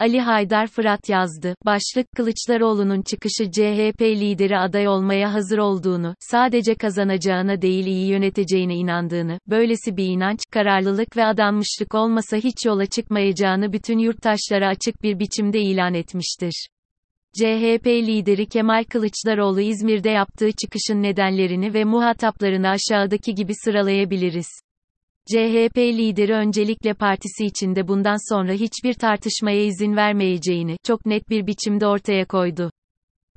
Ali Haydar Fırat yazdı. Başlık Kılıçdaroğlu'nun çıkışı CHP lideri aday olmaya hazır olduğunu, sadece kazanacağına değil iyi yöneteceğine inandığını, böylesi bir inanç, kararlılık ve adanmışlık olmasa hiç yola çıkmayacağını bütün yurttaşlara açık bir biçimde ilan etmiştir. CHP lideri Kemal Kılıçdaroğlu İzmir'de yaptığı çıkışın nedenlerini ve muhataplarını aşağıdaki gibi sıralayabiliriz. CHP lideri öncelikle partisi içinde bundan sonra hiçbir tartışmaya izin vermeyeceğini çok net bir biçimde ortaya koydu.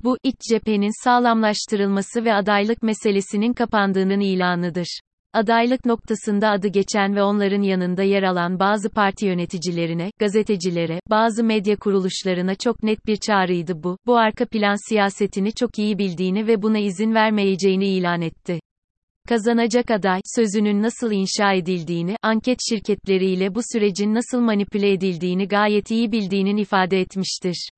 Bu, iç cephenin sağlamlaştırılması ve adaylık meselesinin kapandığının ilanıdır. Adaylık noktasında adı geçen ve onların yanında yer alan bazı parti yöneticilerine, gazetecilere, bazı medya kuruluşlarına çok net bir çağrıydı bu. Bu arka plan siyasetini çok iyi bildiğini ve buna izin vermeyeceğini ilan etti kazanacak aday sözünün nasıl inşa edildiğini, anket şirketleriyle bu sürecin nasıl manipüle edildiğini gayet iyi bildiğinin ifade etmiştir.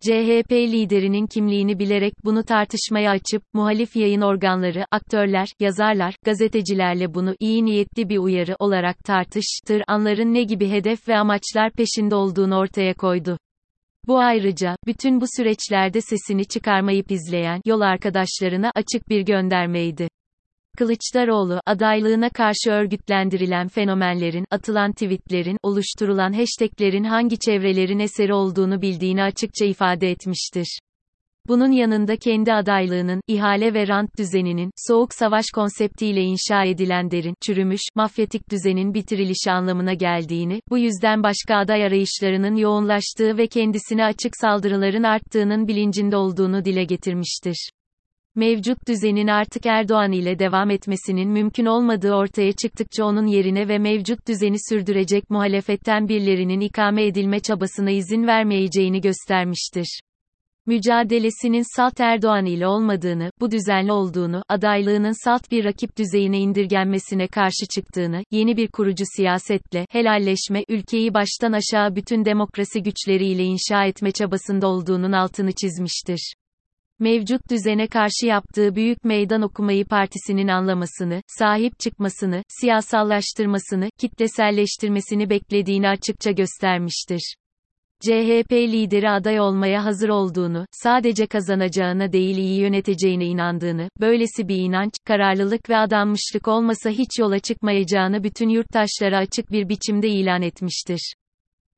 CHP liderinin kimliğini bilerek bunu tartışmaya açıp, muhalif yayın organları, aktörler, yazarlar, gazetecilerle bunu iyi niyetli bir uyarı olarak tartıştır, anların ne gibi hedef ve amaçlar peşinde olduğunu ortaya koydu. Bu ayrıca, bütün bu süreçlerde sesini çıkarmayıp izleyen, yol arkadaşlarına açık bir göndermeydi. Kılıçdaroğlu, adaylığına karşı örgütlendirilen fenomenlerin, atılan tweetlerin, oluşturulan hashtaglerin hangi çevrelerin eseri olduğunu bildiğini açıkça ifade etmiştir. Bunun yanında kendi adaylığının, ihale ve rant düzeninin, soğuk savaş konseptiyle inşa edilen derin, çürümüş, mafyatik düzenin bitirilişi anlamına geldiğini, bu yüzden başka aday arayışlarının yoğunlaştığı ve kendisine açık saldırıların arttığının bilincinde olduğunu dile getirmiştir mevcut düzenin artık Erdoğan ile devam etmesinin mümkün olmadığı ortaya çıktıkça onun yerine ve mevcut düzeni sürdürecek muhalefetten birilerinin ikame edilme çabasına izin vermeyeceğini göstermiştir. Mücadelesinin salt Erdoğan ile olmadığını, bu düzenli olduğunu, adaylığının salt bir rakip düzeyine indirgenmesine karşı çıktığını, yeni bir kurucu siyasetle, helalleşme, ülkeyi baştan aşağı bütün demokrasi güçleriyle inşa etme çabasında olduğunun altını çizmiştir mevcut düzene karşı yaptığı büyük meydan okumayı partisinin anlamasını, sahip çıkmasını, siyasallaştırmasını, kitleselleştirmesini beklediğini açıkça göstermiştir. CHP lideri aday olmaya hazır olduğunu, sadece kazanacağına değil iyi yöneteceğine inandığını, böylesi bir inanç, kararlılık ve adanmışlık olmasa hiç yola çıkmayacağını bütün yurttaşlara açık bir biçimde ilan etmiştir.